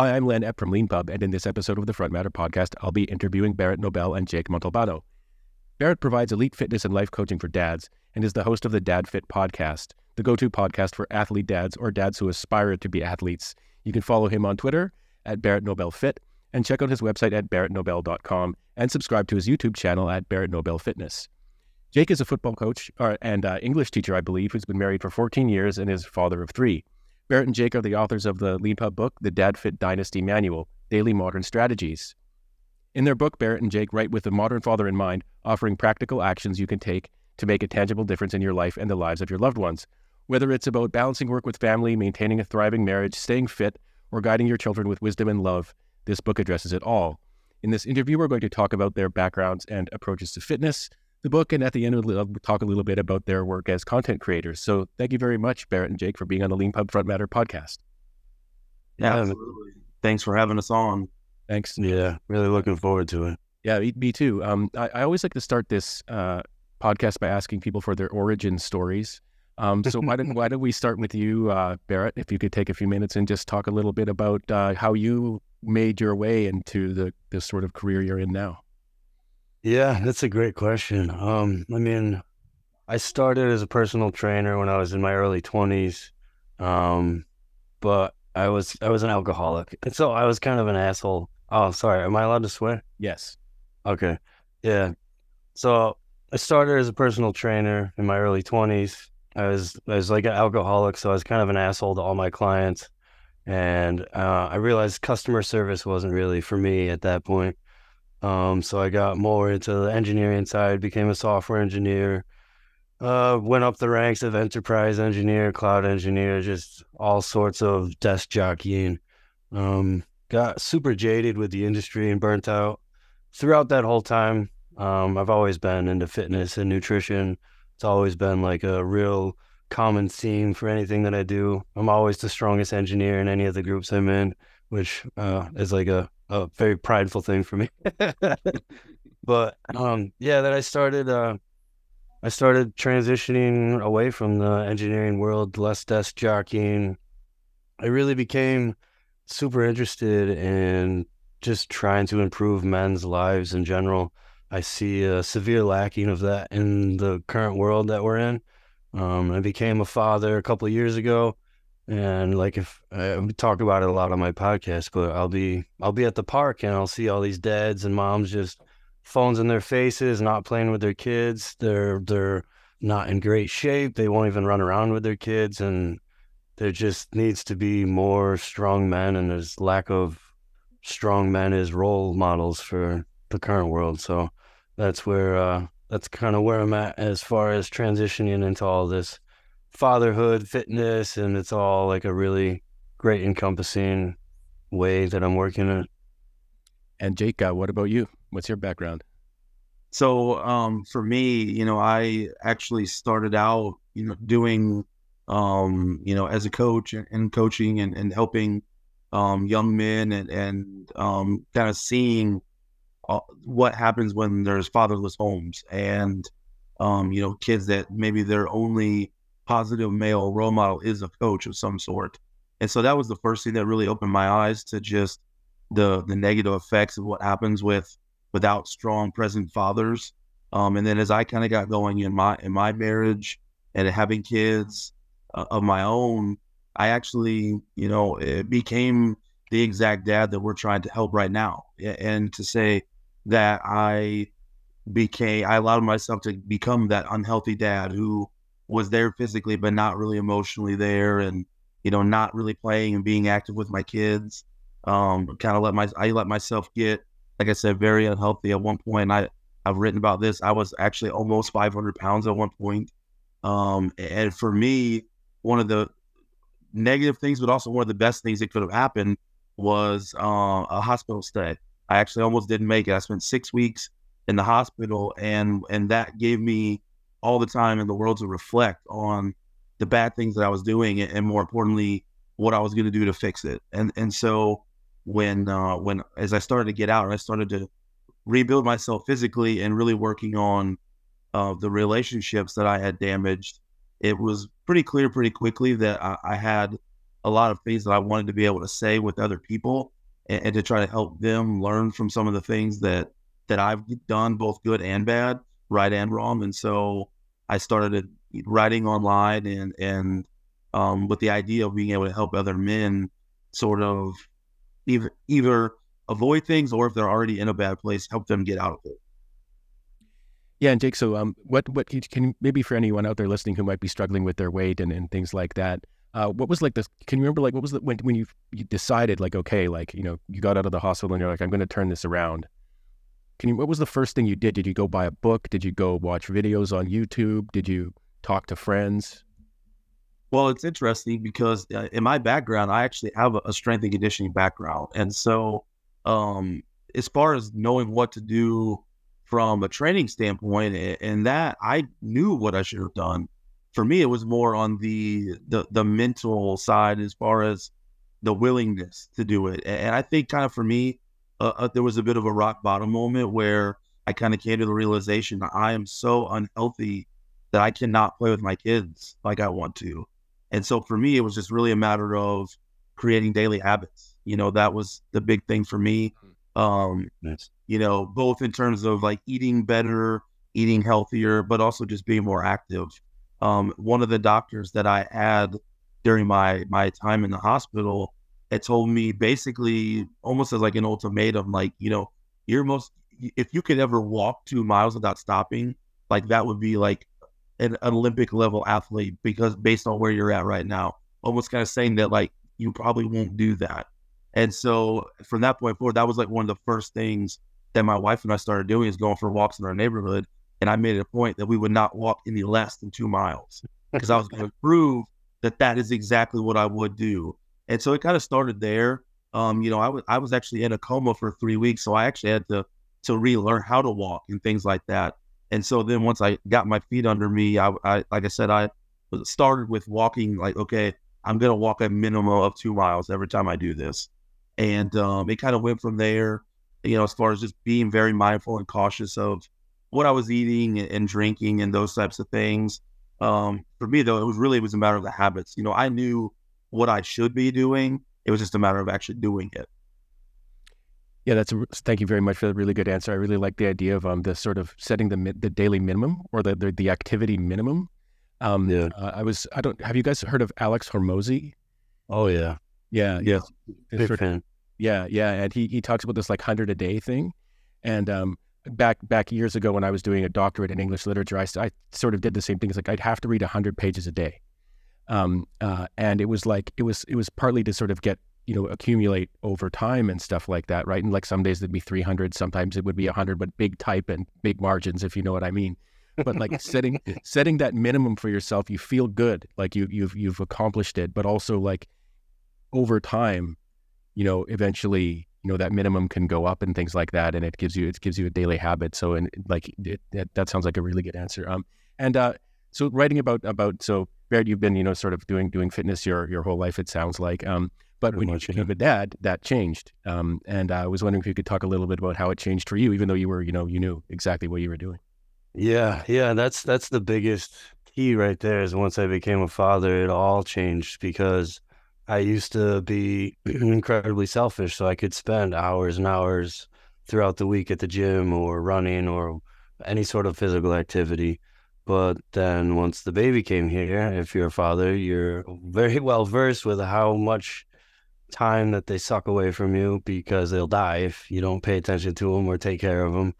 Hi, I'm Len Epp from Leanpub, and in this episode of the Frontmatter podcast, I'll be interviewing Barret Nobel and Jake Montalbano. Barret provides elite fitness and life coaching for dads and is the host of the DadFit podcast, the go to podcast for athlete dads or dads who aspire to be athletes. You can follow him on Twitter at Barret Nobel Fit and check out his website at barretnobel.com and subscribe to his YouTube channel at Barret Nobel Fitness. Jake is a football coach or, and uh, English teacher, I believe, who's been married for 14 years and is father of three. Barret and Jake are the authors of the Leanpub book, The DadFit Dynasty Manual Daily Modern Strategies. In their book, Barret and Jake write with the modern father in mind, offering practical actions you can take to make a tangible difference in your life and the lives of your loved ones. Whether it's about balancing work with family, maintaining a thriving marriage, staying fit, or guiding your children with wisdom and love, this book addresses it all. In this interview, we're going to talk about their backgrounds and approaches to fitness, the book, and at the end, we'll talk a little bit about their work as content creators. So thank you very much, Barret and Jake, for being on the Leanpub Front Matter podcast. Yeah, absolutely. Thanks for having us on. Thanks. Yeah, really looking forward to it. Yeah, me too. Um, I, I, always like to start this uh, podcast by asking people for their origin stories. Um, so why don't why don't we start with you, uh, Barret? If you could take a few minutes and just talk a little bit about uh, how you made your way into the the sort of career you're in now. Yeah, that's a great question. Um, I mean, I started as a personal trainer when I was in my early twenties, um, but I was I was an alcoholic, and so I was kind of an asshole. Oh, sorry. Am I allowed to swear? Yes. Okay. Yeah. So I started as a personal trainer in my early twenties. I was I was like an alcoholic, so I was kind of an asshole to all my clients, and uh, I realized customer service wasn't really for me at that point. Um, so I got more into the engineering side, became a software engineer, uh, went up the ranks of enterprise engineer, cloud engineer, just all sorts of desk jockeying. Um, got super jaded with the industry and burnt out. Throughout that whole time, um, I've always been into fitness and nutrition. It's always been like a real common theme for anything that I do. I'm always the strongest engineer in any of the groups I'm in, which uh, is like a a very prideful thing for me. but um, yeah, then I started. Uh, I started transitioning away from the engineering world, less desk jockeying. I really became super interested in just trying to improve men's lives in general. I see a severe lacking of that in the current world that we're in. Um, I became a father a couple of years ago, and like if I talk about it a lot on my podcast, but I'll be I'll be at the park and I'll see all these dads and moms just phones in their faces, not playing with their kids. They're they're not in great shape. They won't even run around with their kids, and there just needs to be more strong men, and there's lack of strong men as role models for the current world. So that's where uh, that's kind of where I'm at as far as transitioning into all this fatherhood, fitness, and it's all like a really great encompassing way that I'm working in. And Jake, uh, what about you? What's your background? So, um, for me, you know, I actually started out, you know, doing, um, you know, as a coach and coaching and, and helping um, young men and, and um, kind of seeing uh, what happens when there's fatherless homes and, um, you know, kids that maybe their only positive male role model is a coach of some sort. And so that was the first thing that really opened my eyes to just the the negative effects of what happens with without strong present fathers. Um, and then as I kind of got going in my in my marriage and having kids uh, of my own, I actually, you know, it became the exact dad that we're trying to help right now. And to say that I became, I allowed myself to become that unhealthy dad who was there physically, but not really emotionally there, and you know, not really playing and being active with my kids. Um, kind of let my I let myself get, like I said, very unhealthy at one point. I I've written about this. I was actually almost 500 pounds at one point. Um, and for me, one of the negative things, but also one of the best things that could have happened was uh, a hospital stay. I actually almost didn't make it. I spent six weeks in the hospital, and and that gave me all the time in the world to reflect on the bad things that I was doing and more importantly what I was going to do to fix it. And and so when uh, when as I started to get out, I started to rebuild myself physically and really working on uh, the relationships that I had damaged. It was pretty clear pretty quickly that I, I had a lot of things that I wanted to be able to say with other people and, and to try to help them learn from some of the things that that I've done, both good and bad, right and wrong. And so I started writing online and and um, with the idea of being able to help other men sort of either either avoid things or if they're already in a bad place, help them get out of it. Yeah, and Jake, so um, what what can maybe for anyone out there listening who might be struggling with their weight and, and things like that, uh, what was like this? Can you remember like what was the when when you, you decided like okay, like you know you got out of the hospital and you're like I'm going to turn this around. Can you? What was the first thing you did? Did you go buy a book? Did you go watch videos on YouTube? Did you talk to friends? Well, it's interesting because uh, in my background, I actually have a, strength and conditioning background, and so um, as far as knowing what to do from a training standpoint, and that I knew what I should have done for me, it was more on the the the mental side as far as the willingness to do it. And I think kind of for me, uh, uh, there was a bit of a rock bottom moment where I kind of came to the realization that I am so unhealthy that I cannot play with my kids like I want to. And so for me, it was just really a matter of creating daily habits. You know, that was the big thing for me. Hmm. Um, nice. You know, both in terms of like eating better, eating healthier, but also just being more active um, one of the doctors that I had during my my time in the hospital had told me basically almost as like an ultimatum, like you know, you're most if you could ever walk two miles without stopping, like that would be like an, Olympic level athlete because based on where you're at right now, almost kind of saying that like you probably won't do that. And so from that point forward, that was like one of the first things that my wife and I started doing is going for walks in our neighborhood and I made it a point that we would not walk any less than two miles because I was going to prove that that is exactly what I would do. And so it kind of started there. Um, you know, I was I was actually in a coma for three weeks, so I actually had to to relearn how to walk and things like that. And so then once I got my feet under me, I, I like I said, I started with walking like, okay, I'm gonna walk a minimum of two miles every time I do this. And um, it kind of went from there, you know, as far as just being very mindful and cautious of what I was eating and drinking and those types of things. Um, for me, though, it was really it was a matter of the habits. You know, I knew what I should be doing. It was just a matter of actually doing it. Yeah, that's a, thank you very much for that really good answer. I really like the idea of um the sort of setting the the daily minimum or the the, the activity minimum. Um, yeah, uh, I was I don't have you guys heard of Alex Hormozi? Oh yeah, yeah, yeah, big fan. Of, yeah, yeah, and he he talks about this like hundred a day thing, and um back back years ago when I was doing a doctorate in English literature, I, I sort of did the same thing. It's like I'd have to read hundred pages a day, um, uh, and it was like it was it was partly to sort of get you know accumulate over time and stuff like that, right? And like some days it'd be three hundred, sometimes it would be hundred, but big type and big margins, if you know what I mean. But like setting setting that minimum for yourself, you feel good, like you you've you've accomplished it, but also like over time, you know, eventually you know that minimum can go up and things like that and it gives you it gives you a daily habit so and like it, it, that sounds like a really good answer um and uh so writing about about so Barret you've been you know sort of doing doing fitness your your whole life it sounds like um but Pretty when much, you became yeah. a dad that changed um and I was wondering if you could talk a little bit about how it changed for you even though you were you know you knew exactly what you were doing yeah yeah that's that's the biggest key right there is once I became a father it all changed because I used to be incredibly selfish, so I could spend hours and hours throughout the week at the gym or running or any sort of physical activity. But then once the baby came here, if you're a father, you're very well versed with how much time that they suck away from you because they'll die if you don't pay attention to them or take care of them.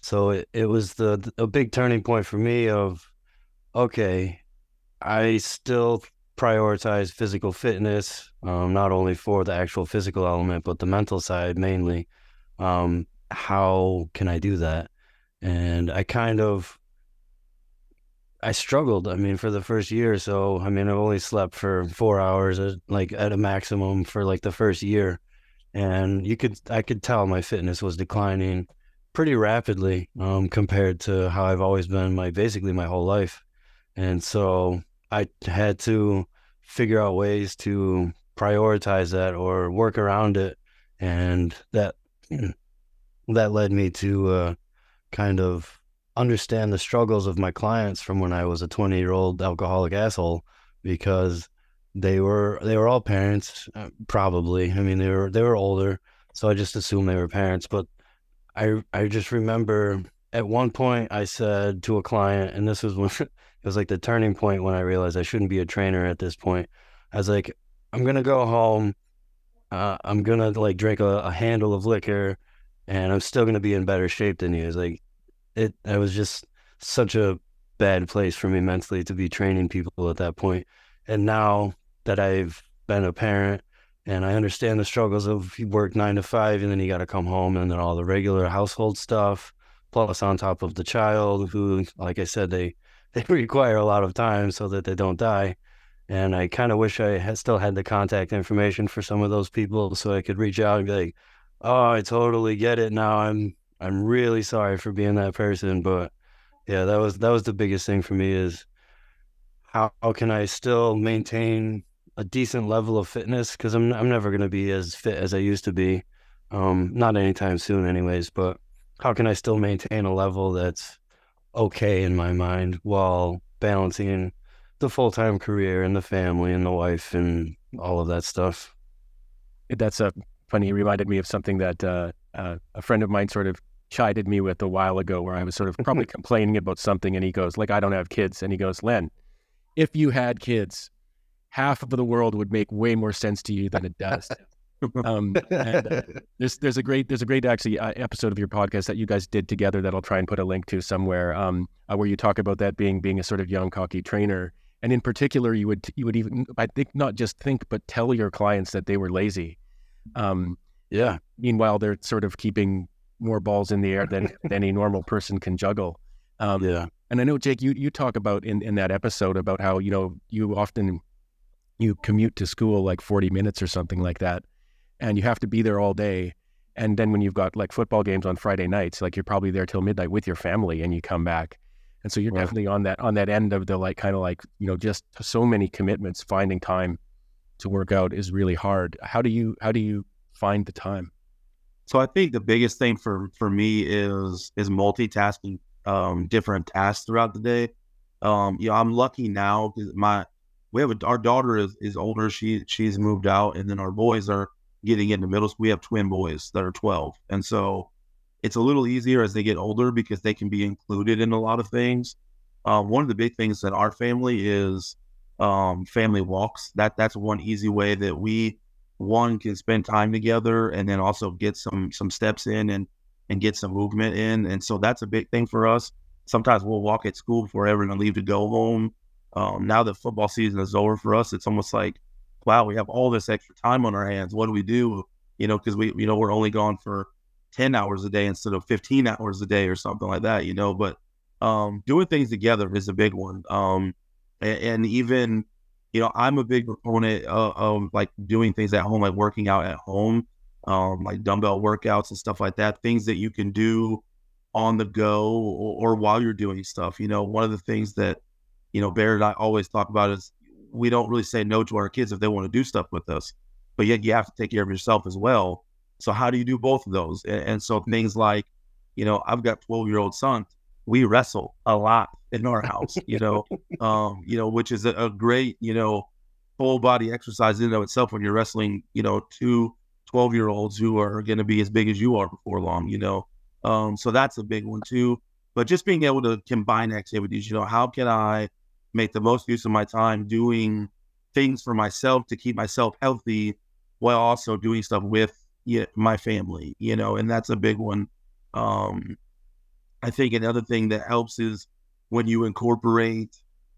So it, it was the a big turning point for me of okay, I still prioritize physical fitness, um, not only for the actual physical element, but the mental side mainly. Um, how can I do that? And I kind of, I struggled. I mean, for the first year so, I mean, I've only slept for four hours, at, like at a maximum for like the first year, and you could, I could tell my fitness was declining pretty rapidly um, compared to how I've always been my basically my whole life. And so I had to figure out ways to prioritize that or work around it, and that that led me to uh, kind of understand the struggles of my clients from when I was a 20 year old alcoholic asshole because they were they were all parents, uh, probably. I mean, they were they were older, so I just assumed they were parents. But I I just remember at one point I said to a client, and this was when it was like the turning point when I realized I shouldn't be a trainer at this point. I was like, I'm gonna go home. Uh, I'm gonna like drink a, a handle of liquor, and I'm still gonna be in better shape than you. It's like it. I was just such a bad place for me mentally to be training people at that point. And now that I've been a parent and I understand the struggles of you work nine to five and then you got to come home and then all the regular household stuff, plus on top of the child who, like I said, they, they require a lot of time so that they don't die. And I kind of wish I had still had the contact information for some of those people so I could reach out and be like, "Oh, I totally get it now. I'm I'm really sorry for being that person." But yeah, that was that was the biggest thing for me is how, how can I still maintain a decent level of fitness because I'm I'm never gonna be as fit as I used to be, um, not anytime soon, anyways. But how can I still maintain a level that's okay in my mind while balancing the full time career and the family and the wife and all of that stuff? That's a funny. It reminded me of something that uh, uh, a friend of mine sort of chided me with a while ago, where I was sort of probably complaining about something, and he goes, "Like I don't have kids," and he goes, "Len, if you had kids." half of the world would make way more sense to you than it does. um, and, uh, there's there's a great there's a great actually uh, episode of your podcast that you guys did together that I'll try and put a link to somewhere um, uh, where you talk about that being being a sort of young cocky trainer and in particular you would you would even I think not just think but tell your clients that they were lazy. Um, yeah. Meanwhile, they're sort of keeping more balls in the air than, than any normal person can juggle. Um, yeah. And I know Jake, you you talk about in in that episode about how you know you often you commute to school like 40 minutes or something like that and you have to be there all day and then when you've got like football games on friday nights like you're probably there till midnight with your family and you come back and so you're right. definitely on that on that end of the like kind of like you know just so many commitments finding time to work out is really hard how do you how do you find the time so i think the biggest thing for for me is is multitasking um different tasks throughout the day um you know i'm lucky now because my we have a, our daughter is, is older. She she's moved out, and then our boys are getting into middle school. We have twin boys that are 12, and so it's a little easier as they get older because they can be included in a lot of things. Um, one of the big things in our family is um, family walks. That that's one easy way that we one can spend time together, and then also get some some steps in and and get some movement in. And so that's a big thing for us. Sometimes we'll walk at school before everyone leave to go home um, now that football season is over for us, it's almost like, wow, we have all this extra time on our hands. What do we do? You know, because we, you know, we're only gone for 10 hours a day instead of 15 hours a day or something like that, you know, but um, doing things together is a big one. Um, and, and, even, you know, I'm a big proponent of, of, like doing things at home, like working out at home, um, like dumbbell workouts and stuff like that, things that you can do on the go or, or while you're doing stuff. You know, one of the things that you know, Barret and I always talk about is we don't really say no to our kids if they want to do stuff with us, but yet you have to take care of yourself as well. So how do you do both of those? And, and so things like, you know, I've got 12 year old son. We wrestle a lot in our house, you know, um, you know, which is a, a great, you know, full body exercise in and of itself when you're wrestling, you know, two 12 year olds who are going to be as big as you are before long, you know. Um, so that's a big one too. But just being able to combine activities, you know, how can I make the most use of my time doing things for myself to keep myself healthy while also doing stuff with my family, you know, and that's a big one. Um, I think another thing that helps is when you incorporate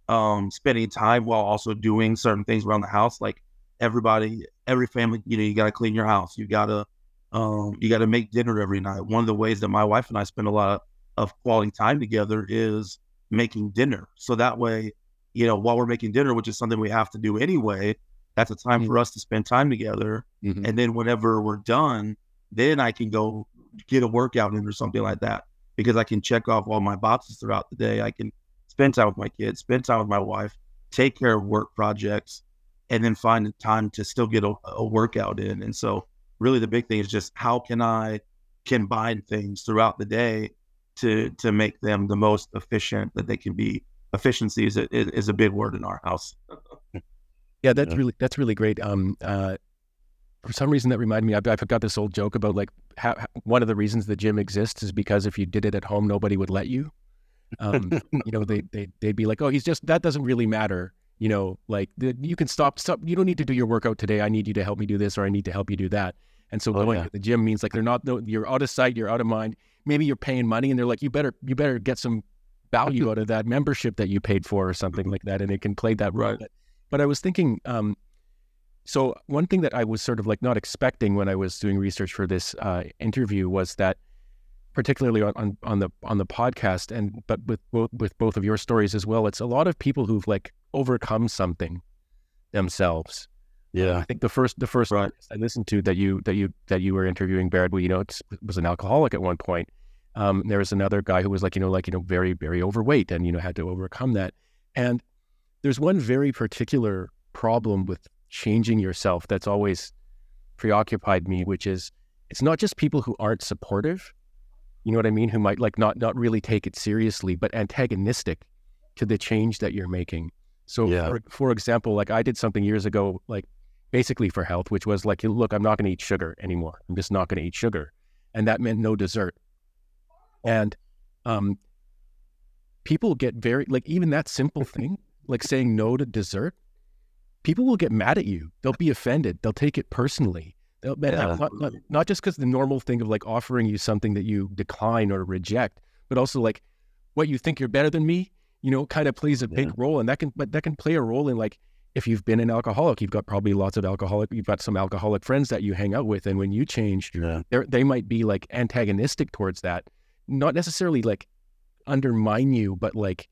um, spending time while also doing certain things around the house. Like everybody, every family, you know, you got to clean your house. You got to, um, you got to make dinner every night. One of the ways that my wife and I spend a lot of, of quality time together is making dinner. So that way, you know, while we're making dinner, which is something we have to do anyway, that's a time mm-hmm. for us to spend time together. Mm-hmm. And then whenever we're done, then I can go get a workout in or something like that because I can check off all my boxes throughout the day. I can spend time with my kids, spend time with my wife, take care of work projects, and then find the time to still get a, a workout in. And so, really, the big thing is just how can I combine things throughout the day to to make them the most efficient that they can be efficiency is a, is a big word in our house. Yeah, that's Yeah. really that's really great. Um, uh, for some reason, that reminded me. I, I forgot this old joke about like how, one of the reasons the gym exists is because if you did it at home, nobody would let you. Um, you know, they they they'd be like, oh, he's just that doesn't really matter. You know, like the, you can stop stop. You don't need to do your workout today. I need you to help me do this, or I need to help you do that. And so Oh, going yeah. to the gym means like they're not you're out of sight, you're out of mind. Maybe you're paying money, and they're like, you better you better get some value out of that membership that you paid for, or something like that, and it can play that role. Right. But, but I was thinking, um, so one thing that I was sort of like not expecting when I was doing research for this uh, interview was that, particularly on, on on the on the podcast, and but with both with both of your stories as well, it's a lot of people who've like overcome something themselves. Yeah. I think the first the first Right. I listened to that you that you that you were interviewing Barret, well, you know, it's, was an alcoholic at one point. Um, there was another guy who was like, you know, like you know, very very overweight, and you know, had to overcome that. And there's one very particular problem with changing yourself that's always preoccupied me, which is it's not just people who aren't supportive. You know what I mean? Who might like not not really take it seriously, but antagonistic to the change that you're making. So, Yeah. for, for example, like I did something years ago, like basically for health, which was like, look, I'm not going to eat sugar anymore. I'm just not going to eat sugar, and that meant no dessert. And um, people get very like even that simple thing, like saying no to dessert. People will get mad at you. They'll be offended. They'll take it personally. They'll, Yeah. not, not, not just because the normal thing of like offering you something that you decline or reject, but also like what you think you're better than me, you know, kind of plays a big role. And that can, but that can play a role in like, if you've been an alcoholic, you've got probably lots of alcoholic, you've got some alcoholic friends that you hang out with. And when you change, Yeah. they might be like antagonistic towards that, not necessarily like undermine you, but like,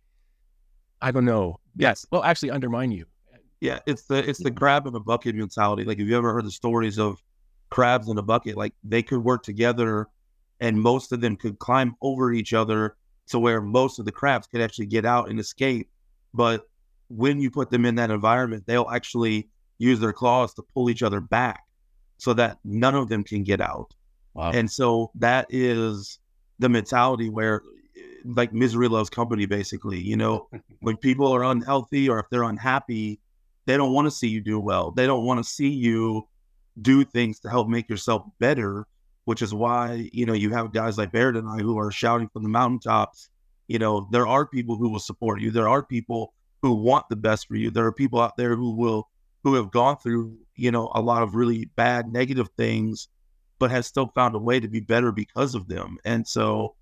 I don't know. Yes. Well, actually undermine you. Yeah, it's the it's the crab in a bucket mentality. Like, have you ever heard the stories of crabs in a bucket? Like, they could work together, and most of them could climb over each other to where most of the crabs could actually get out and escape. But when you put them in that environment, they'll actually use their claws to pull each other back, so that none of them can get out. Wow. And so that is the mentality where, like, misery loves company, basically. You know, when people are unhealthy or if they're unhappy, they don't want to see you do well. They don't want to see you do things to help make yourself better, which is why, you know, you have guys like Barret and I who are shouting from the mountaintops. You know, there are people who will support you. There are people who want the best for you. There are people out there who will, who have gone through, you know, a lot of really bad, negative things, but has still found a way to be better because of them. And so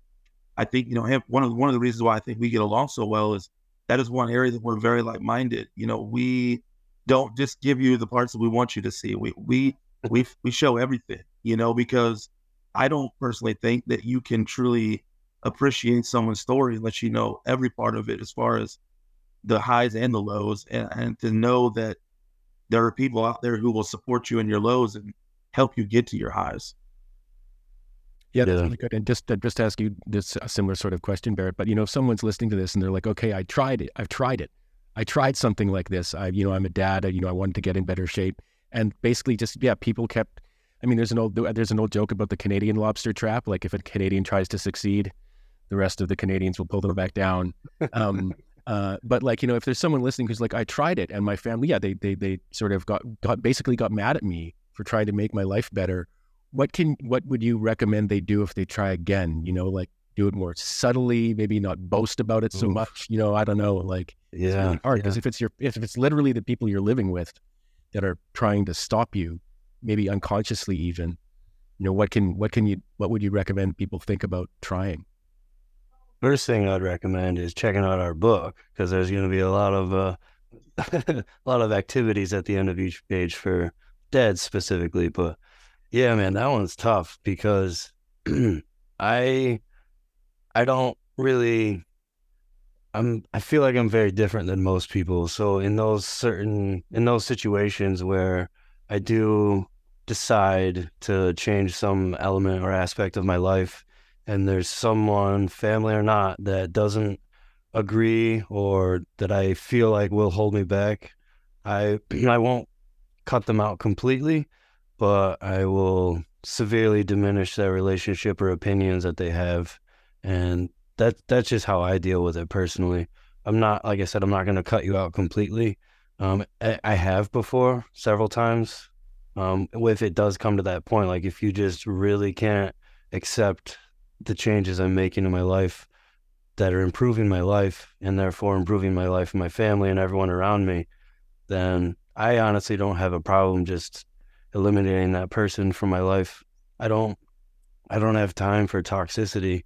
I think, you know, one of one of the reasons why I think we get along so well is that is one area that we're very like minded. You know, we don't just give you the parts that we want you to see. We we we we show everything, you know, because I don't personally think that you can truly appreciate someone's story unless you know every part of it as far as the highs and the lows and, and to know that there are people out there who will support you in your lows and help you get to your highs. Yeah, that's Yeah. really good. And just uh, just to ask you this a similar sort of question, Barret. But you know, if someone's listening to this and they're like, "Okay, I tried it. I've tried it. I tried something like this. I, you know, I'm a dad. You know, I wanted to get in better shape." And basically, just yeah, people kept. I mean, there's an old there's an old joke about the Canadian lobster trap. Like, if a Canadian tries to succeed, the rest of the Canadians will pull them back down. Um, uh, but like, you know, if there's someone listening who's like, "I tried it," and my family, yeah, they they they sort of got got basically got mad at me for trying to make my life better what can what would you recommend they do if they try again you know like do it more subtly maybe not boast about it so Oof. much you know i don't know like it's Yeah. really hard because yeah. if it's your if it's literally the people you're living with that are trying to stop you maybe unconsciously even you know what can what can you what would you recommend people think about trying First thing I'd recommend is checking out our book because there's going to be a lot of uh, a lot of activities at the end of each page for dads specifically. But yeah, man, that one's tough because I I don't really I'm I feel like I'm very different than most people. So in those certain in those situations where I do decide to change some element or aspect of my life and there's someone, family or not, that doesn't agree or that I feel like will hold me back, I I won't cut them out completely, but I will severely diminish their relationship or opinions that they have. And that that's just how I deal with it personally. I'm not like I said, I'm not gonna cut you out completely. Um, I, I have before several times. Um, if it does come to that point, like if you just really can't accept the changes I'm making in my life that are improving my life and therefore improving my life and my family and everyone around me, then I honestly don't have a problem just eliminating that person from my life. I don't I don't have time for toxicity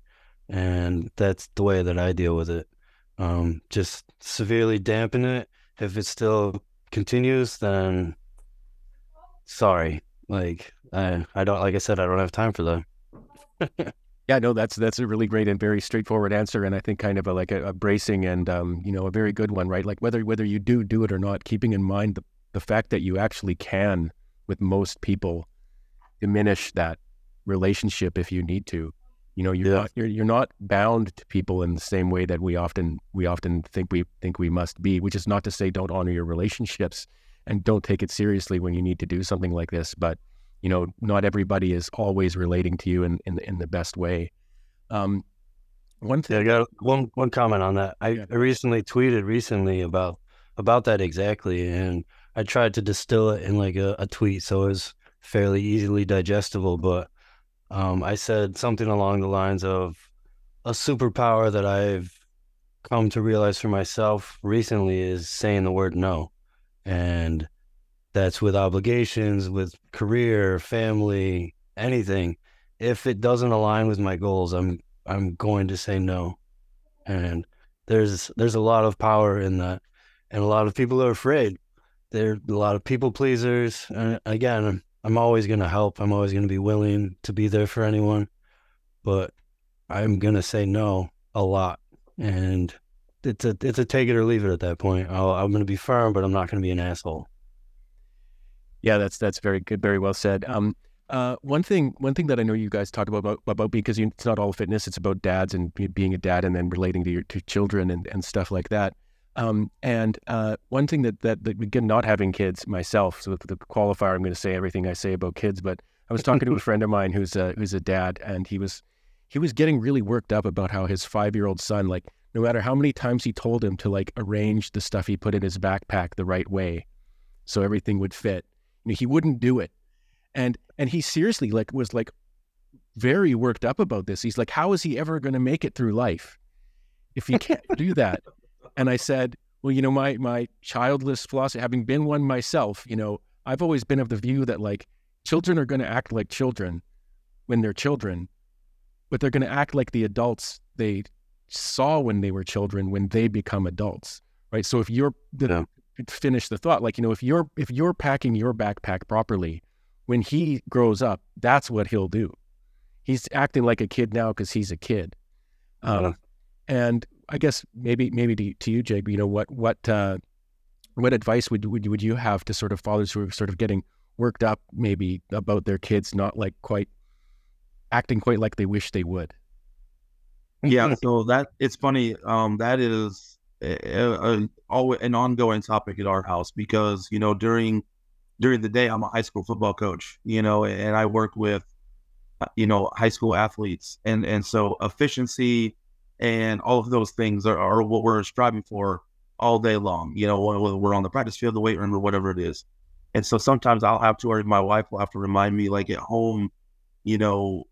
and that's the way that I deal with it. Um, just severely dampen it. If it still continues, then sorry. Like I I don't like I said, I don't have time for that. Yeah, no, that's that's a really great and very straightforward answer, and I think kind of a, like a, a bracing and um, you know a very good one, right? Like whether whether you do do it or not, keeping in mind the the fact that you actually can, with most people, diminish that relationship if you need to. You know, you're Yeah. not you're you're not bound to people in the same way that we often we often think we think we must be. Which is not to say don't honor your relationships and don't take it seriously when you need to do something like this, but you know, not everybody is always relating to you in in, in the best way. Um, one Yeah, I got one one comment on that. I, Yeah. I recently tweeted recently about about that exactly, and I tried to distill it in like a, a tweet so it was fairly easily digestible. But um, I said something along the lines of a superpower that I've come to realize for myself recently is saying the word no, and that's with obligations, with career, family, anything. If it doesn't align with my goals, I'm I'm going to say no. And there's there's a lot of power in that. And a lot of people are afraid. There are a lot of people pleasers. And again, I'm, always going to help. I'm always going to be willing to be there for anyone. But I'm going to say no a lot. And it's a it's a take it or leave it at that point. I'll, I'm going to be firm, but I'm not going to be an asshole. yeah, that's that's very good, very well said. Um, uh, one thing one thing that I know you guys talked about about, about because it's not all fitness; it's about dads and being a dad, and then relating to your to children and, and stuff like that. Um, and uh, one thing that, that that again, not having kids myself, so the qualifier, I'm going to say everything I say about kids, but I was talking to a friend of mine who's a who's a dad, and he was he was getting really worked up about how his five year old son, like no matter how many times he told him to like arrange the stuff he put in his backpack the right way, so everything would fit, you know, he wouldn't do it, and and he seriously like was like very worked up about this. He's like, how is he ever going to make it through life if he can't do that? And I said, well, you know, my my childless philosophy, having been one myself, you know, I've always been of the view that like children are going to act like children when they're children, but they're going to act like the adults they saw when they were children when they become adults, right? So if you're the, Yeah. finish the thought, like you know, if you're if you're packing your backpack properly, when he grows up, that's what he'll do. He's acting like a kid now because he's a kid. Um, Yeah. And I guess maybe maybe to, to you, Jake, you know what what uh, what advice would would would you have to sort of fathers who are sort of getting worked up maybe about their kids not like quite acting quite like they wish they would? yeah so that it's funny um that is always an ongoing topic at our house because you know during during the day i'm a high school football coach you know and i work with uh, you know high school athletes and and so efficiency and all of those things are, are what we're striving for all day long you know whether we're on the practice field the weight room or whatever it is. And so sometimes i'll have to or my wife will have to remind me like at home you know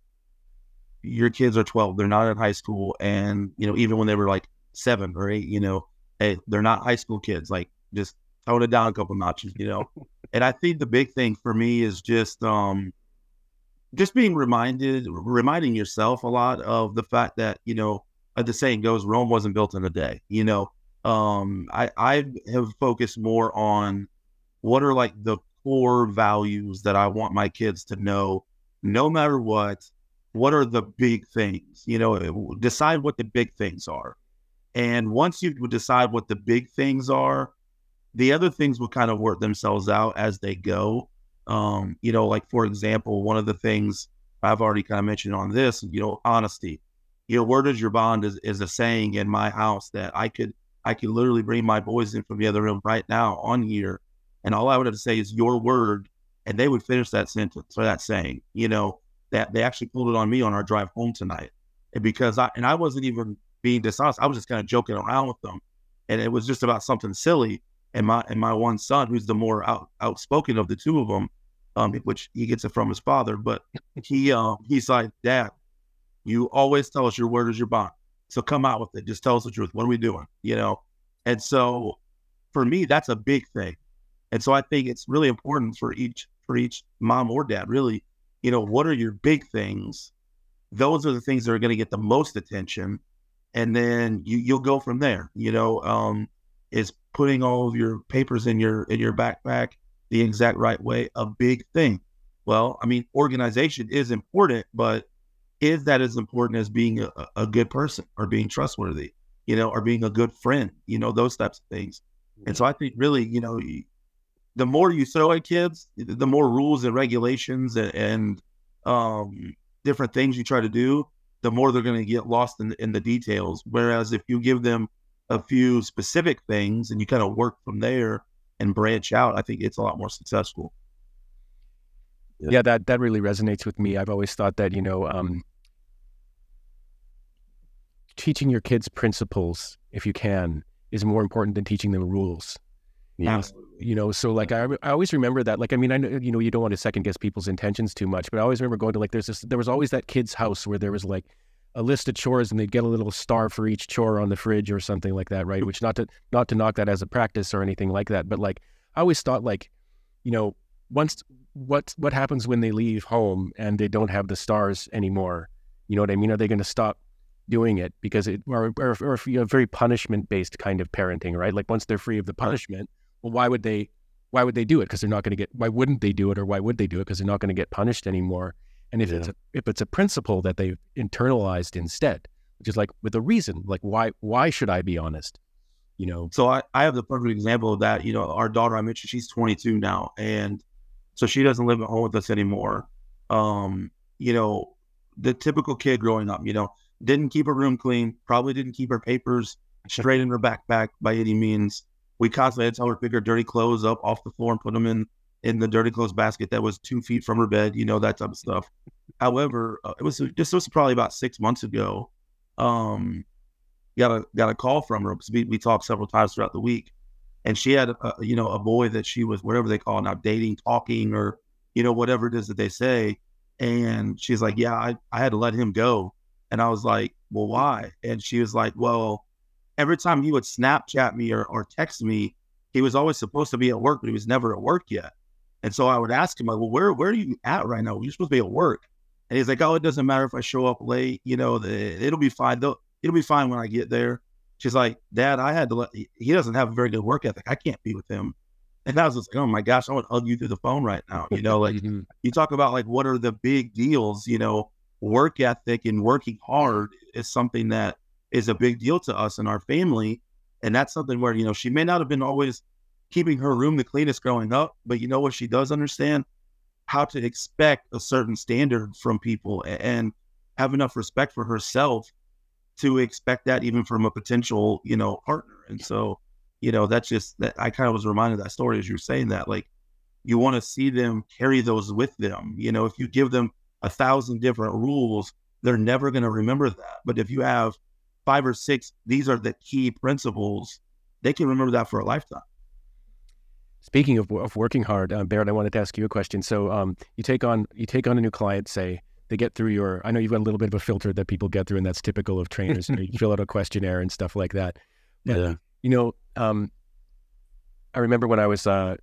your kids are 12 they're not in high school and you know even when they were like seven or eight you know hey they're not high school kids like just tone it down a couple notches you know? And i think the big thing for me is just um just being reminded reminding yourself a lot of the fact that you know as the saying goes rome wasn't built in a day you know? Um i i have focused more on what are like the core values that i want my kids to know no matter what what are the big things you know? Decide what the big things are. And once you decide what the big things are the other things will kind of work themselves out as they go. Um you know like for example one of the things i've already kind of mentioned on this you know honesty you know word is your bond is, is a saying in my house that i could i could literally bring my boys in from the other room right now on here and all i would have to say is your word and they would finish that sentence or that saying you know that they actually pulled it on me on our drive home tonight. And because I and I wasn't even being dishonest, I was just kind of joking around with them. And it was just about something silly. And my and my one son, who's the more out, outspoken of the two of them, um, which he gets it from his father, but he um he's like, Dad, you always tell us your word is your bond. So come out with it. Just tell us the truth. What are we doing? You know? And so for me, that's a big thing. And so I think it's really important for each for each mom or dad, really, you know, what are your big things? Those are the things that are going to get the most attention. And then you you'll go from there. You know, um, is putting all of your papers in your in your backpack the exact right way a big thing? Well, I mean, organization is important, but is that as important as being a, a good person or being trustworthy, you know, or being a good friend, you know, those types of things. And so I think really, you know, the more you throw at kids, the more rules and regulations and, and um, different things you try to do, the more they're going to get lost in, in the details. Whereas if you give them a few specific things and you kind of work from there and branch out, I think it's a lot more successful. Yeah, that that really resonates with me. I've always thought that you know, um, teaching your kids principles, if you can, is more important than teaching them rules. Yeah. You know, so like I, I always remember that. Like, I mean, I know you know you don't want to second guess people's intentions too much, but I always remember going to like there's this there was always that kid's house where there was like a list of chores and they'd get a little star for each chore on the fridge or something like that, right? Which not to not to knock that as a practice or anything like that, but like I always thought like, you know, once what what happens when they leave home and they don't have the stars anymore? You know what I mean? Are they going to stop doing it because it or or, or you know, very punishment based kind of parenting, right? Like once they're free of the punishment, well, why would they why would they do it? Because they're not going to get why wouldn't they do it or why would they do it? Because they're not going to get punished anymore. And if yeah. it's a, if it's a principle that they've internalized instead, which is like with a reason, like why why should I be honest? You know. So I, I have the perfect example of that. You know, our daughter I mentioned, she's 22 now, and so she doesn't live at home with us anymore. Um, you know, the typical kid growing up, you know, didn't keep her room clean, probably didn't keep her papers straight in her backpack by any means. We constantly had to tell her to pick her dirty clothes up off the floor and put them in in the dirty clothes basket that was two feet from her bed, you know, that type of stuff. However, uh, it was this was probably about six months ago. Um, got a got a call from her because we, we talked several times throughout the week, and she had a, you know a boy that she was whatever they call it now dating, talking, or you know whatever it is that they say, and she's like, yeah, I I had to let him go, and I was like, well, why? And she was like, well, every time he would Snapchat me or, or text me, he was always supposed to be at work, but he was never at work yet. And so I would ask him, like, well, where where are you at right now? You're supposed to be at work. And he's like, oh, it doesn't matter if I show up late. You know, the, it'll be fine. It'll be fine when I get there. She's like, Dad, I had to let. He doesn't have a very good work ethic. I can't be with him. And I was just like, oh my gosh, I would hug you through the phone right now. You know, like mm-hmm. you talk about like what are the big deals? You know, work ethic and working hard is something that is a big deal to us and our family. And that's something where, you know, she may not have been always keeping her room the cleanest growing up, but you know what she does understand? How to expect a certain standard from people and have enough respect for herself to expect that even from a potential, you know, partner. And so, you know, that's just that I kind of was reminded of that story as you were saying that, like, you want to see them carry those with them. You know, if you give them a thousand different rules, they're never going to remember that. But if you have five or six, these are the key principles, they can remember that for a lifetime. Speaking of, of working hard, uh, Barret, I wanted to ask you a question. So um, you take on you take on a new client, say they get through your. I know you've got a little bit of a filter that people get through, and that's typical of trainers. you, know, you fill out a questionnaire and stuff like that. But, yeah. You know, um, I remember when I was uh,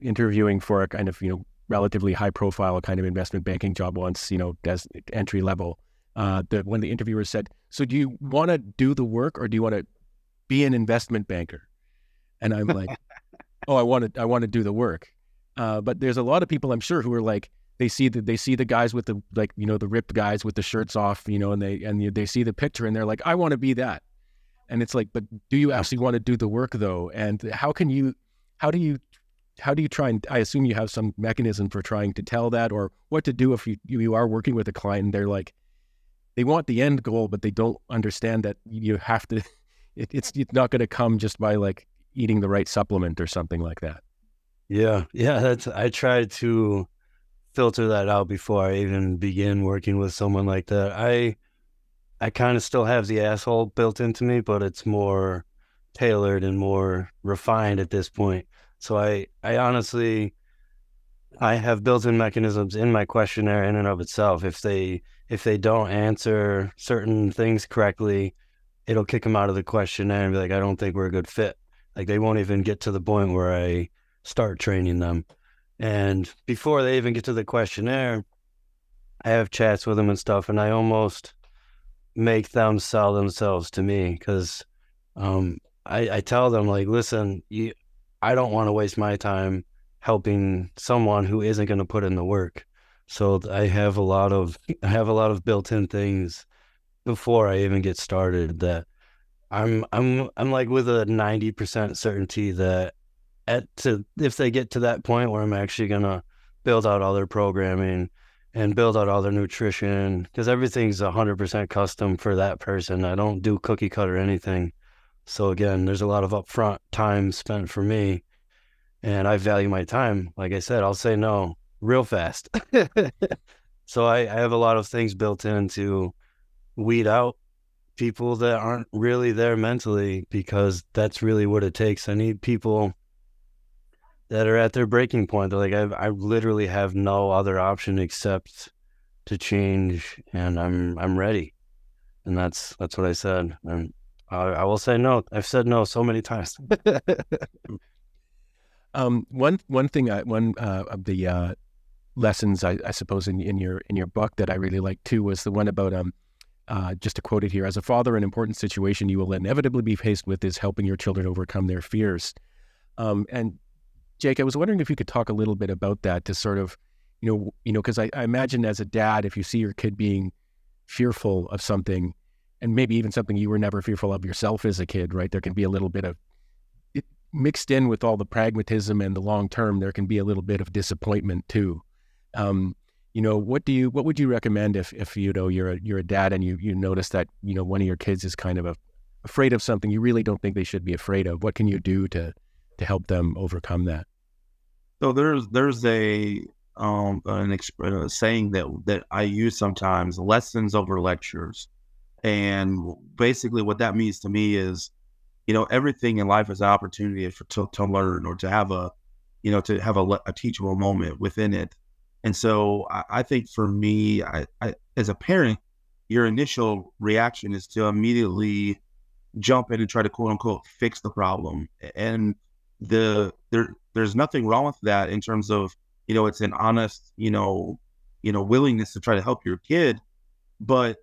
interviewing for a kind of you know relatively high profile kind of investment banking job once, you know, as entry level. Uh, the when the interviewers said, "So do you want to do the work or do you want to be an investment banker?" And I'm like, oh, I want to, I want to do the work. Uh, but there's a lot of people I'm sure who are like, they see the, they see the guys with the, like, you know, the ripped guys with the shirts off, you know, and they, and they see the picture and they're like, I want to be that. And it's like, but do you actually want to do the work though? And how can you, how do you, how do you try and, I assume you have some mechanism for trying to tell that or what to do if you, you are working with a client and they're like, they want the end goal, but they don't understand that you have to, it, it's, it's not going to come just by like eating the right supplement or something like that. Yeah, yeah, that's I try to filter that out before I even begin working with someone like that. I I kind of still have the asshole built into me, but it's more tailored and more refined at this point. So I, I honestly, I have built-in mechanisms in my questionnaire in and of itself. If they if they don't answer certain things correctly, it'll kick them out of the questionnaire and be like, I don't think we're a good fit. Like they won't even get to the point where I start training them. And before they even get to the questionnaire, I have chats with them and stuff, and I almost make them sell themselves to me because um, I, I tell them like, listen, you, I don't want to waste my time helping someone who isn't going to put in the work. So I have a lot of I have a lot of built-in things before I even get started that I'm I'm I'm like with a 90% certainty that at to if they get to that point where I'm actually to build out all their programming and build out all their nutrition because everything's 100% custom for that person. I don't do cookie cutter anything. So again, there's a lot of upfront time spent for me and I value my time. Like I said, I'll say no real fast. so I, I have a lot of things built in to weed out people that aren't really there mentally because that's really what it takes. I need people that are at their breaking point. They're like, I, I literally have no other option except to change, and I'm I'm ready. And that's that's what I said. And I, I will say no. I've said no so many times. um, one one thing, I, one uh, of the uh, lessons I, I, suppose in, in your in your book that I really liked too was the one about um uh, just to quote it here as a father an important situation you will inevitably be faced with is helping your children overcome their fears um, and Jake I was wondering if you could talk a little bit about that to sort of you know you know because I, I imagine as a dad if you see your kid being fearful of something and maybe even something you were never fearful of yourself as a kid right there can be a little bit of it, mixed in with all the pragmatism and the long term there can be a little bit of disappointment too um, you know, what do you what would you recommend if if you know you're a you're a dad and you you notice that you know one of your kids is kind of a, afraid of something you really don't think they should be afraid of? What can you do to to help them overcome that? So there's there's a um an exp- uh, saying that that I use sometimes lessons over lectures, and basically what that means to me is, you know, everything in life is an opportunity for to, to learn or to have a, you know, to have a, a teachable moment within it and so I, I think for me, I, I, as a parent, your initial reaction is to immediately jump in and try to quote unquote fix the problem. And the there there's nothing wrong with that in terms of, you know, it's an honest, you know, you know, willingness to try to help your kid. But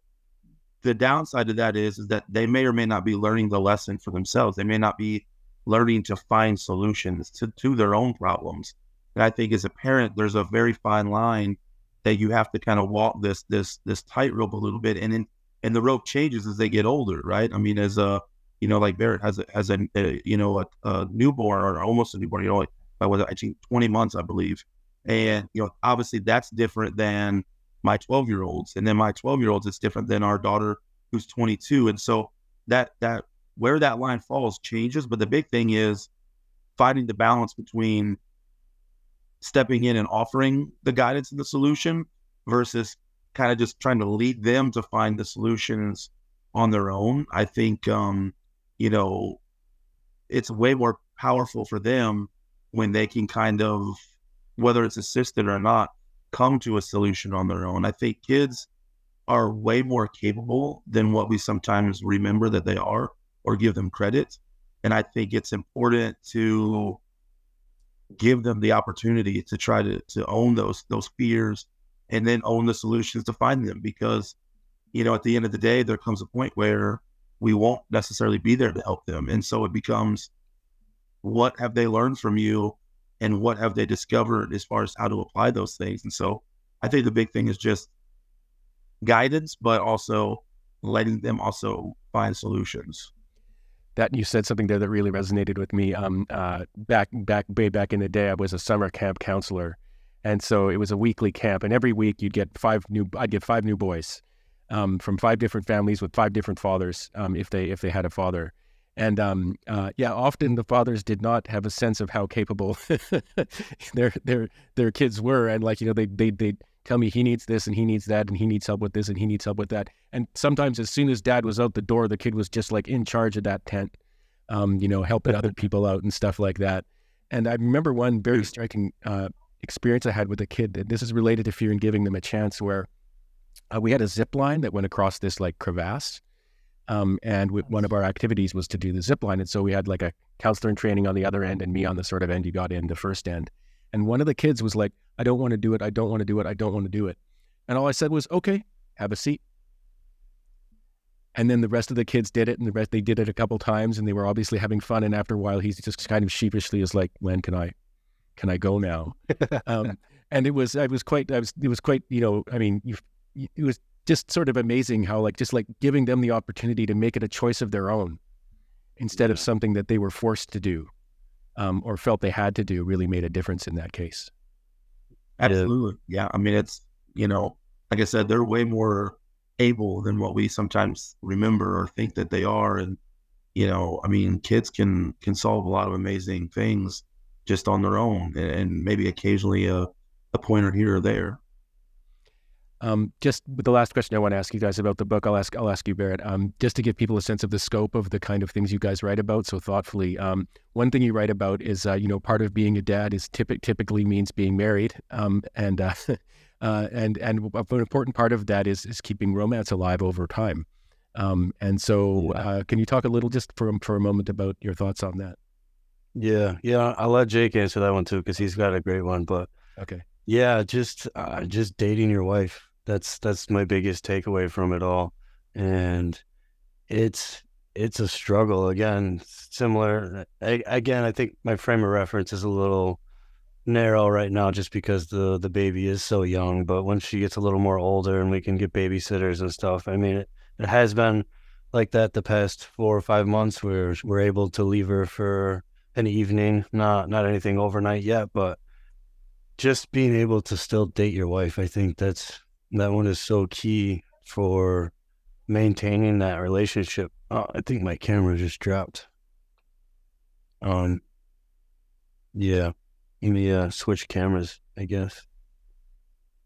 the downside of that is is that they may or may not be learning the lesson for themselves. They may not be learning to find solutions to, to their own problems. And I think as a parent, there's a very fine line that you have to kind of walk this this this tightrope a little bit, and then and the rope changes as they get older, right? I mean, as a you know, like Barret has a has a, a you know a, a, newborn or almost a newborn, you know, like I was think 20 months, I believe, and you know, obviously that's different than my 12 year olds, and then my 12 year olds is different than our daughter who's 22, and so that that where that line falls changes, but the big thing is finding the balance between stepping in and offering the guidance and the solution versus kind of just trying to lead them to find the solutions on their own. I think, um, you know, it's way more powerful for them when they can kind of, whether it's assisted or not, come to a solution on their own. I think kids are way more capable than what we sometimes remember that they are or give them credit. And I think it's important to give them the opportunity to try to to own those those fears and then own the solutions to find them because you know at the end of the day there comes a point where we won't necessarily be there to help them. And so it becomes what have they learned from you? And what have they discovered as far as how to apply those things? And so i think the big thing is just guidance but also letting them also find solutions. That you said something there that really resonated with me. Um, uh, back back way back in the day, I was a summer camp counselor, and so it was a weekly camp, and every week you'd get five new. I'd get five new boys um, from five different families with five different fathers, um, if they if they had a father. And um, uh, yeah, often the fathers did not have a sense of how capable their their their kids were, and like you know they they they tell me he needs this and he needs that and he needs help with this and he needs help with that. And sometimes as soon as dad was out the door, the kid was just like in charge of that tent. um, you know, helping other people out and stuff like that. And I remember one very striking uh, experience I had with a kid. And this is related to fear and giving them a chance, where uh, we had a zip line that went across this like crevasse. Um, and w- one of our activities was to do the zip line. And so we had like a counselor in training on the other end and me on the sort of end you got in the first end. And one of the kids was like, I don't want to do it. I don't want to do it. I don't want to do it. And all I said was, okay, have a seat. And then the rest of the kids did it, and the rest they did it a couple times, and they were obviously having fun. And after a while, he's just kind of sheepishly is like, "When can I, can I go now?" um, and it was, I was quite, I was, it was quite, you know, I mean, you, it was just sort of amazing how, like, just like giving them the opportunity to make it a choice of their own, instead of something that they were forced to do, um, or felt they had to do, really made a difference in that case. Absolutely, yeah. I mean, it's you know, like I said, they're way more able than what we sometimes remember or think that they are. And, you know, I mean, kids can can solve a lot of amazing things just on their own and, and maybe occasionally a, a pointer here or there. Um, just the last question I want to ask you guys about the book, I'll ask I'll ask you, Barret, um, just to give people a sense of the scope of the kind of things you guys write about so thoughtfully. Um, one thing you write about is, uh, you know, part of being a dad is typ- typically means being married, um, and uh, uh, and and an important part of that is is keeping romance alive over time. Um, and so, uh, can you talk a little just for for a moment about your thoughts on that? Yeah, yeah. I'll let Jake answer that one too because he's got a great one. But okay, yeah, just uh, just dating your wife. That's that's my biggest takeaway from it all, and it's it's a struggle again. Similar I, again, I think my frame of reference is a little narrow right now just because the the baby is so young. But once she gets a little more older and we can get babysitters and stuff, I mean, it, it has been like that the past four or five months where we're able to leave her for an evening, not not anything overnight yet, but just being able to still date your wife, I think that's that one is so key for maintaining that relationship. Oh, I think my camera just dropped. Um, yeah, let me uh, switch cameras, I guess.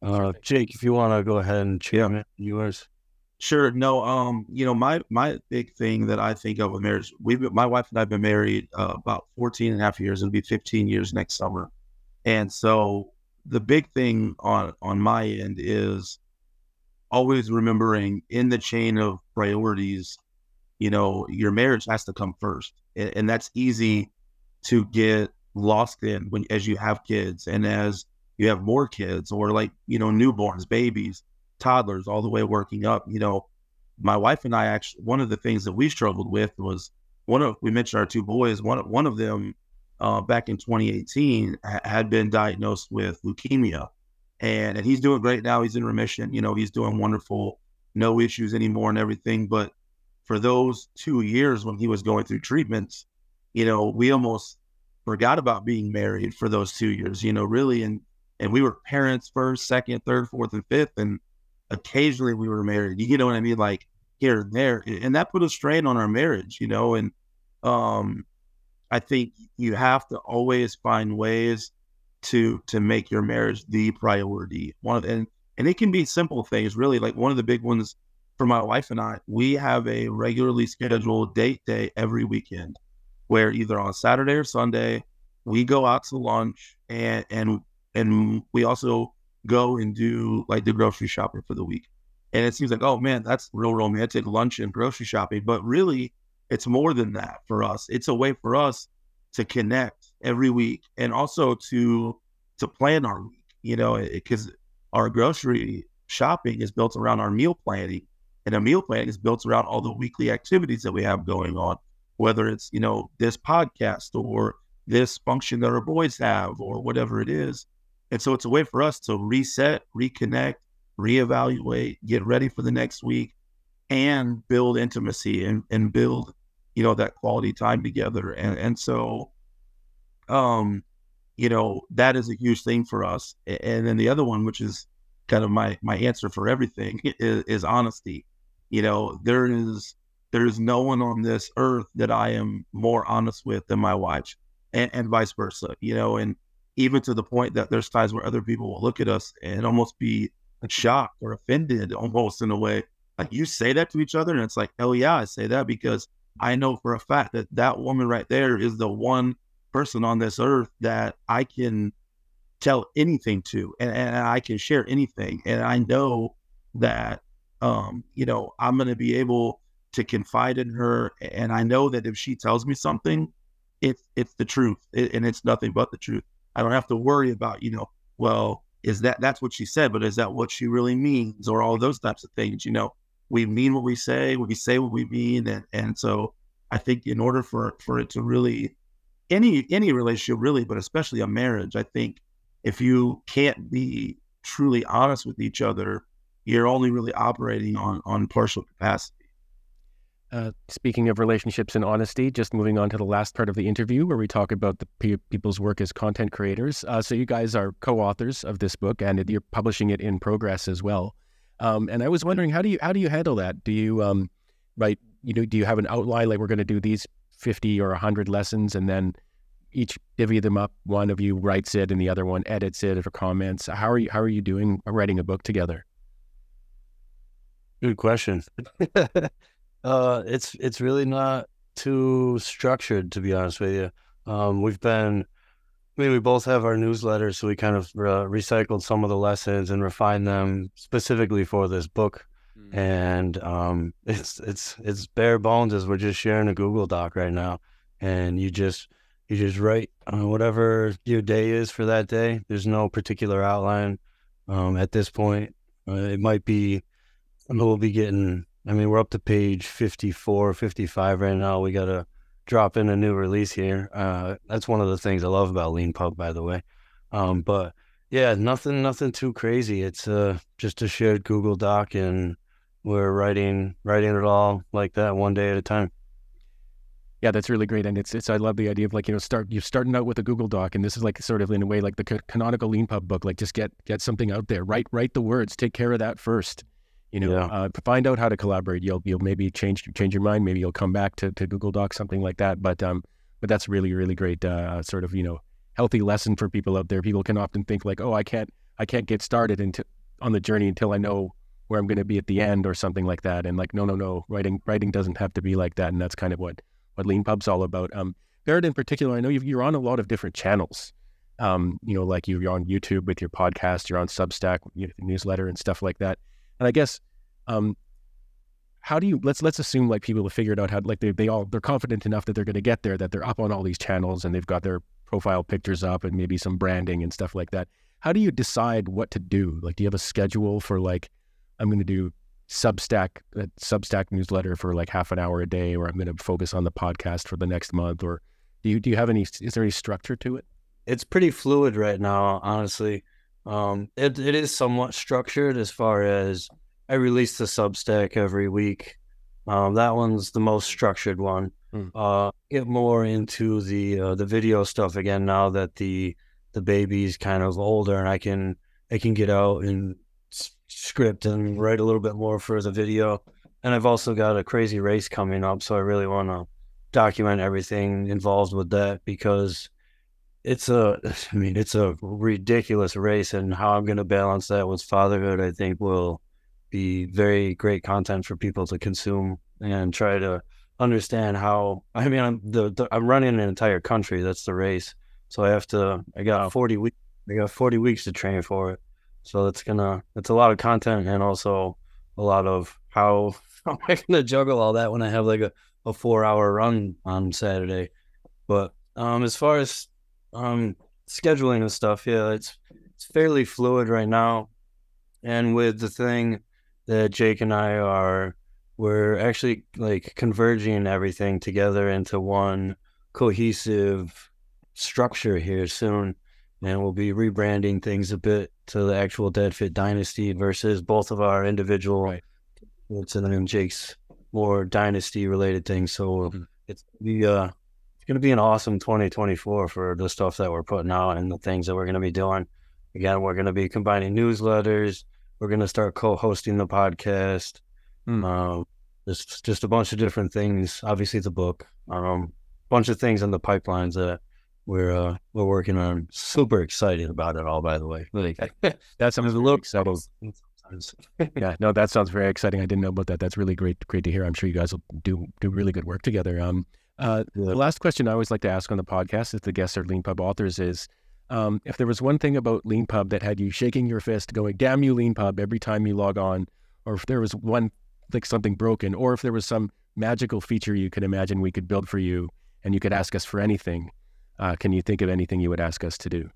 Uh, Jake, if you want to go ahead and chime in, yours. Sure. No. Um. You know, my my big thing that I think of with marriage, We've my wife and I've been married uh, about 14 and a half years. It'll be 15 years next summer, and so the big thing on on my end is always remembering in the chain of priorities, you know, your marriage has to come first, and, and that's easy to get lost in when as you have kids and as you have more kids or like you know newborns babies toddlers all the way working up you know. My wife and i actually one of the things that we struggled with was one of we mentioned our two boys one, one of them uh, back in 2018 ha- had been diagnosed with leukemia and, and he's doing great now he's in remission you know he's doing wonderful no issues anymore and everything but for those two years when he was going through treatments you know we almost forgot about being married for those two years, you know, really. And, and we were parents first, second, third, fourth, and fifth. And occasionally we were married, you know what I mean? Like here and there. And that put a strain on our marriage, you know. And um, I think you have to always find ways to to make your marriage the priority. One of and and it can be simple things, really. Like one of the big ones for my wife and I, we have a regularly scheduled date day every weekend where either on Saturday or Sunday we go out to lunch and and and we also go and do like the grocery shopping for the week. And it seems like, oh man, that's real romantic lunch and grocery shopping. But really, it's more than that for us. It's a way for us to connect every week and also to to plan our week, you know, eh, because our grocery shopping is built around our meal planning. And a meal plan is built around all the weekly activities that we have going on whether it's, you know, this podcast or this function that our boys have or whatever it is. And so it's a way for us to reset, reconnect, reevaluate, get ready for the next week and build intimacy and, and build, you know, that quality time together. And and so um, you know, that is a huge thing for us. And then the other one, which is kind of my my answer for everything, is, is honesty. You know, there is there's no one on this earth that I am more honest with than my wife, and, and vice versa. You know, and even to the point that there's times where other people will look at us and almost be shocked or offended, almost in a way. Like you say that to each other, and it's like, oh yeah, I say that because I know for a fact that that woman right there is the one person on this earth that I can tell anything to and, and I can share anything. And I know that, um, you know, I'm going to be able to confide in her. And I know that if she tells me something, it's, it's the truth it, and it's nothing but the truth. I don't have to worry about, you know, well, is that that's what she said, but is that what she really means or all those types of things? You know, we mean what we say, we say what we mean. And, and so I think in order for, for it to really, any, any relationship really, but especially a marriage, I think if you can't be truly honest with each other, you're only really operating on, on partial capacity. Uh, speaking of relationships and honesty, just moving on to the last part of the interview where we talk about the pe- people's work as content creators. Uh, so you guys are co-authors of this book, and you're publishing it in progress as well. Um, and I was wondering, how do you how do you handle that? Do you um, right? You know, do you have an outline like we're going to do these fifty or hundred lessons, and then each divvy them up? One of you writes it, and the other one edits it or comments. How are you how are you doing writing a book together? Good question. Uh, it's it's really not too structured, to be honest with you. Um, we've been, I mean, we both have our newsletters, so we kind of uh, recycled some of the lessons and refined them specifically for this book. Mm. And um, it's it's it's bare bones as we're just sharing a Google Doc right now, and you just you just write uh, whatever your day is for that day. There's no particular outline um, at this point. Uh, it might be we'll be getting I mean, we're up to page 54, 55 right now. We got to drop in a new release here. Uh, that's one of the things I love about Leanpub, by the way. Um, but yeah, nothing, nothing too crazy. It's uh, just a shared Google Doc, and we're writing, writing it all like that, one day at a time. Yeah, that's really great, and it's it's. I love the idea of like you know start you're starting out with a Google Doc, and this is like sort of in a way like the canonical Leanpub book. Like just get get something out there, write write the words, take care of that first, you know, yeah. uh, find out how to collaborate. You'll you'll maybe change change your mind. Maybe you'll come back to, to Google Docs, something like that. But um, but that's really really great. Uh, sort of you know healthy lesson for people out there. People can often think like, oh, I can't I can't get started into on the journey until I know where I'm going to be at the end or something like that. And like, no, no, no, writing writing doesn't have to be like that. And that's kind of what what Leanpub's all about. Um, Barret in particular, I know you're on a lot of different channels. Um, you know, like you're on YouTube with your podcast, you're on Substack, your newsletter, and stuff like that. And I guess, um, how do you let's let's assume like people have figured out how like they they all they're confident enough that they're going to get there that they're up on all these channels and they've got their profile pictures up and maybe some branding and stuff like that. How do you decide what to do? Like, do you have a schedule for like I'm going to do Substack a Substack newsletter for like half an hour a day, or I'm going to focus on the podcast for the next month, or do you do you have any? Is there any structure to it? It's pretty fluid right now, honestly. Um, it it is somewhat structured as far as I release the Substack every week. Um, that one's the most structured one. Hmm. Uh, get more into the uh, the video stuff again now that the the baby's kind of older and I can I can get out and script and write a little bit more for the video. And I've also got a crazy race coming up, so I really want to document everything involved with that because it's a I mean it's a ridiculous race and how I'm going to balance that with fatherhood I think will be very great content for people to consume and try to understand how I mean I'm the, the, I'm running an entire country that's the race. So I have to I got 40 weeks I got 40 weeks to train for it. So it's gonna it's a lot of content and also a lot of how how am I gonna juggle all that when I have like a, a four hour run on Saturday. But um as far as um, scheduling and stuff, yeah, it's it's fairly fluid right now. And with the thing that Jake and I are, we're actually like converging everything together into one cohesive structure here soon. And we'll be rebranding things a bit to the actual DadFit Dynasty versus both of our individual. Right. It's and Jake's more dynasty related things. So mm-hmm. it's the uh, going to be an awesome 2024 for the stuff that we're putting out and the things that we're going to be doing. Again, we're going to be combining newsletters. We're going to start co-hosting the podcast. Mm. Um, there's just a bunch of different things. Obviously, the book. Um, bunch of things in the pipelines that we're uh, we're working on. Super excited about it all. By the way, like, that's a little exciting. yeah, no, that sounds very exciting. I didn't know about that. That's really great, great to hear. I'm sure you guys will do do really good work together. Um, uh, the last question I always like to ask on the podcast, if the guests are Leanpub authors, is um, if there was one thing about Leanpub that had you shaking your fist, going "Damn you, Leanpub!" every time you log on, or if there was one like something broken, or if there was some magical feature you could imagine we could build for you, and you could ask us for anything, uh, can you think of anything you would ask us to do?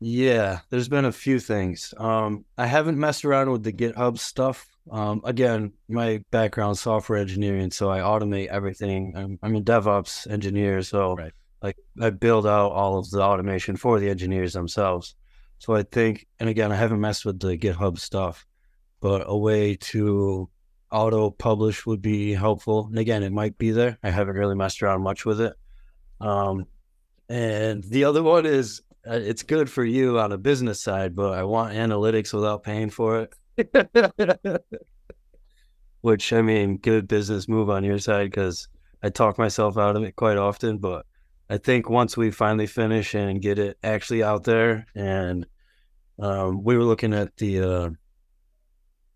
Yeah, there's been a few things. Um, I haven't messed around with the GitHub stuff. Um, again, my background software engineering, so I automate everything. I'm, I'm a DevOps engineer, so Right. like I build out all of the automation for the engineers themselves. So I think, and again, I haven't messed with the GitHub stuff, but a way to auto publish would be helpful. And again, it might be there. I haven't really messed around much with it. Um, and the other one is uh, it's good for you on a business side, but I want analytics without paying for it. Which I mean, good business move on your side because I talk myself out of it quite often. But I think once we finally finish and get it actually out there, and um, we were looking at the uh,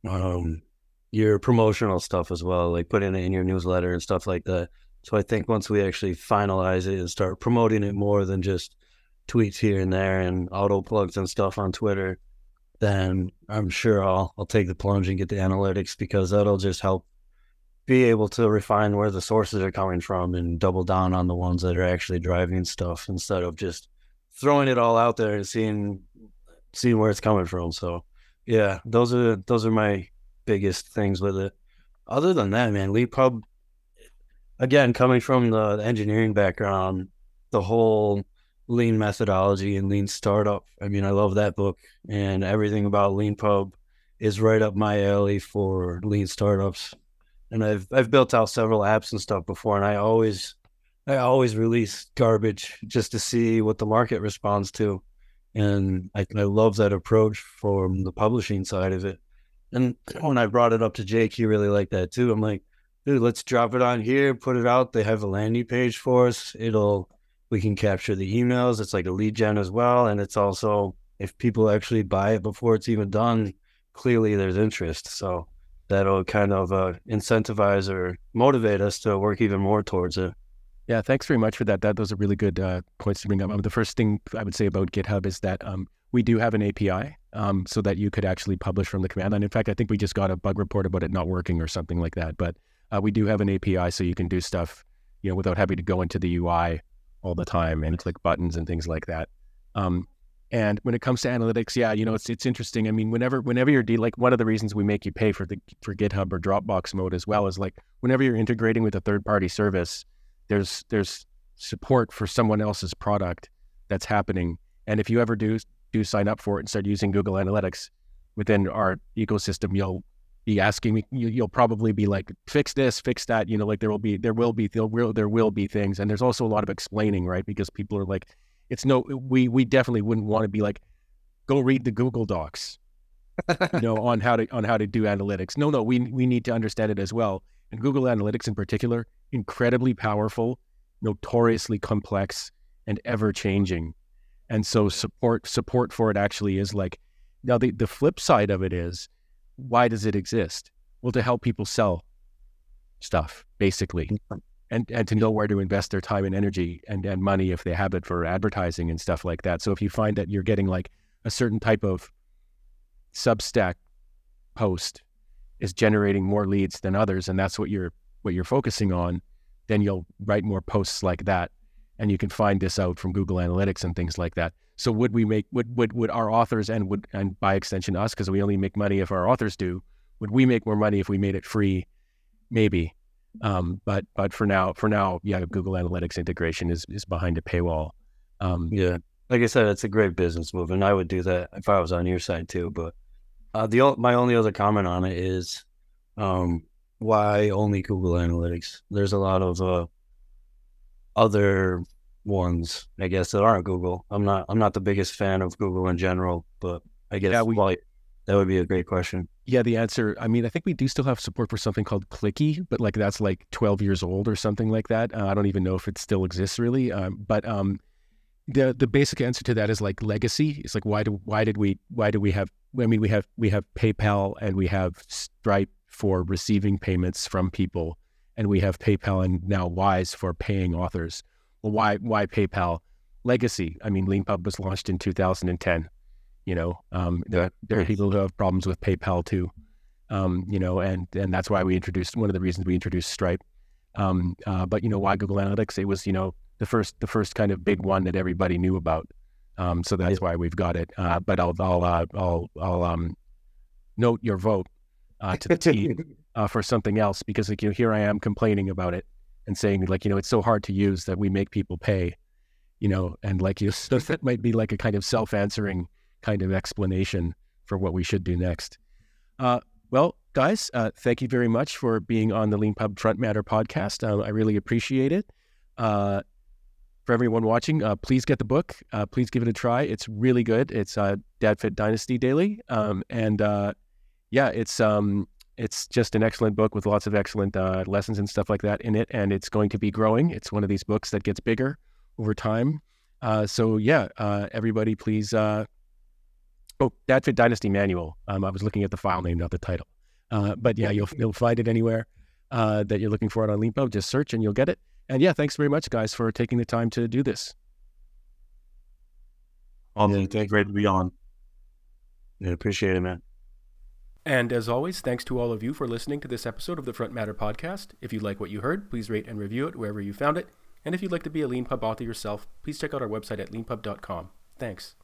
um, your promotional stuff as well, like putting it in your newsletter and stuff like that. So I think once we actually finalize it and start promoting it more than just tweets here and there and auto plugs and stuff on Twitter, then I'm sure I'll I'll take the plunge and get the analytics because that'll just help be able to refine where the sources are coming from and double down on the ones that are actually driving stuff instead of just throwing it all out there and seeing seeing where it's coming from. So yeah, those are those are my biggest things with it. Other than that, man, Leanpub again coming from the engineering background, the whole lean methodology and lean startup. I mean, I love that book and everything about Leanpub is right up my alley for lean startups. And I've I've built out several apps and stuff before and I always I always release garbage just to see what the market responds to. And I, I love that approach from the publishing side of it. And when I brought it up to Jake, he really liked that too. I'm like, dude, let's drop it on here, put it out. They have a landing page for us. It'll we can capture the emails. It's like a lead gen as well. And it's also if people actually buy it before it's even done, clearly there's interest. So that'll kind of uh, incentivize or motivate us to work even more towards it. Yeah, thanks very much for that. That those are really good uh, points to bring up. Um, the first thing I would say about GitHub is that um, we do have an API um, so that you could actually publish from the command line. In fact, I think we just got a bug report about it not working or something like that. But uh, we do have an API so you can do stuff, you know, without having to go into the UI all the time and click buttons and things like that. Um, and when it comes to analytics, yeah, you know, it's it's interesting. I mean, whenever whenever you're de- like one of the reasons we make you pay for the for GitHub or Dropbox mode as well is like whenever you're integrating with a third party service, there's there's support for someone else's product that's happening. And if you ever do do sign up for it and start using Google Analytics within our ecosystem, you'll be asking me. You, you'll probably be like, fix this, fix that. You know, like there will be there will be there will there will be things, and there's also a lot of explaining, right? Because people are like, it's no, we we definitely wouldn't want to be like, go read the Google Docs, you know, on how to on how to do analytics. No, no, we we need to understand it as well. And Google Analytics in particular, incredibly powerful, notoriously complex, and ever changing. And so support support for it actually is like now the, the flip side of it is why does it exist? Well, to help people sell stuff, basically. And and to know where to invest their time and energy and, and money if they have it for advertising and stuff like that. So if you find that you're getting like a certain type of Substack post is generating more leads than others, and that's what you're what you're focusing on, then you'll write more posts like that, and you can find this out from Google Analytics and things like that. So would we make would would would our authors and would and by extension us because we only make money if our authors do? Would we make more money if we made it free? Maybe, um, but but for now for now yeah, Google Analytics integration is is behind a paywall. Um, Yeah. Like I said, it's a great business move, and I would do that if I was on your side too. But uh, the my only other comment on it is, um, why only Google Analytics? There's a lot of uh, other ones, I guess, that aren't Google. I'm not I'm not the biggest fan of Google in general, but I guess Yeah, we- why that would be a great question. Yeah, the answer. I mean, I think we do still have support for something called Clicky, but like that's like 12 years old or something like that. Uh, I don't even know if it still exists really. Um, but um, the the basic answer to that is like legacy. It's like why do why did we why do we have I mean we have we have PayPal and we have Stripe for receiving payments from people and we have PayPal and now Wise for paying authors. Why why PayPal? Legacy. I mean, Leanpub was launched in 2010. You know, um, there, there are people who have problems with PayPal too. Um, you know, and and that's why we introduced one of the reasons we introduced Stripe. Um, uh, but you know, why Google Analytics? It was you know the first the first kind of big one that everybody knew about. Um, so that's why we've got it. Uh, but I'll I'll uh, I'll I'll um, note your vote uh, to the team uh, for something else because like you know, here I am complaining about it and saying like you know it's so hard to use that we make people pay, you know, and like you so that might be like a kind of self answering kind of explanation for what we should do next. Uh, well, guys, uh, thank you very much for being on the Leanpub Frontmatter podcast. Uh, I really appreciate it. Uh, for everyone watching, uh, please get the book. Uh, please give it a try. It's really good. It's uh, DadFit Dynasty Daily, um, and yeah, it's um, it's just an excellent book with lots of excellent lessons and stuff like that in it, and it's going to be growing. It's one of these books that gets bigger over time. so yeah, everybody, please Oh, DadFit Dynasty Manual. Um, I was looking at the file name, not the title. Uh, but yeah, you'll you'll find it anywhere uh, that you're looking for it on Leanpub. Just search and you'll get it. And yeah, thanks very much, guys, for taking the time to do this. Oh, man, thank great to be on. Yeah, appreciate it, man. And as always, thanks to all of you for listening to this episode of the Frontmatter podcast. If you like what you heard, please rate and review it wherever you found it. And if you'd like to be a Leanpub author yourself, please check out our website at leanpub.com. Thanks.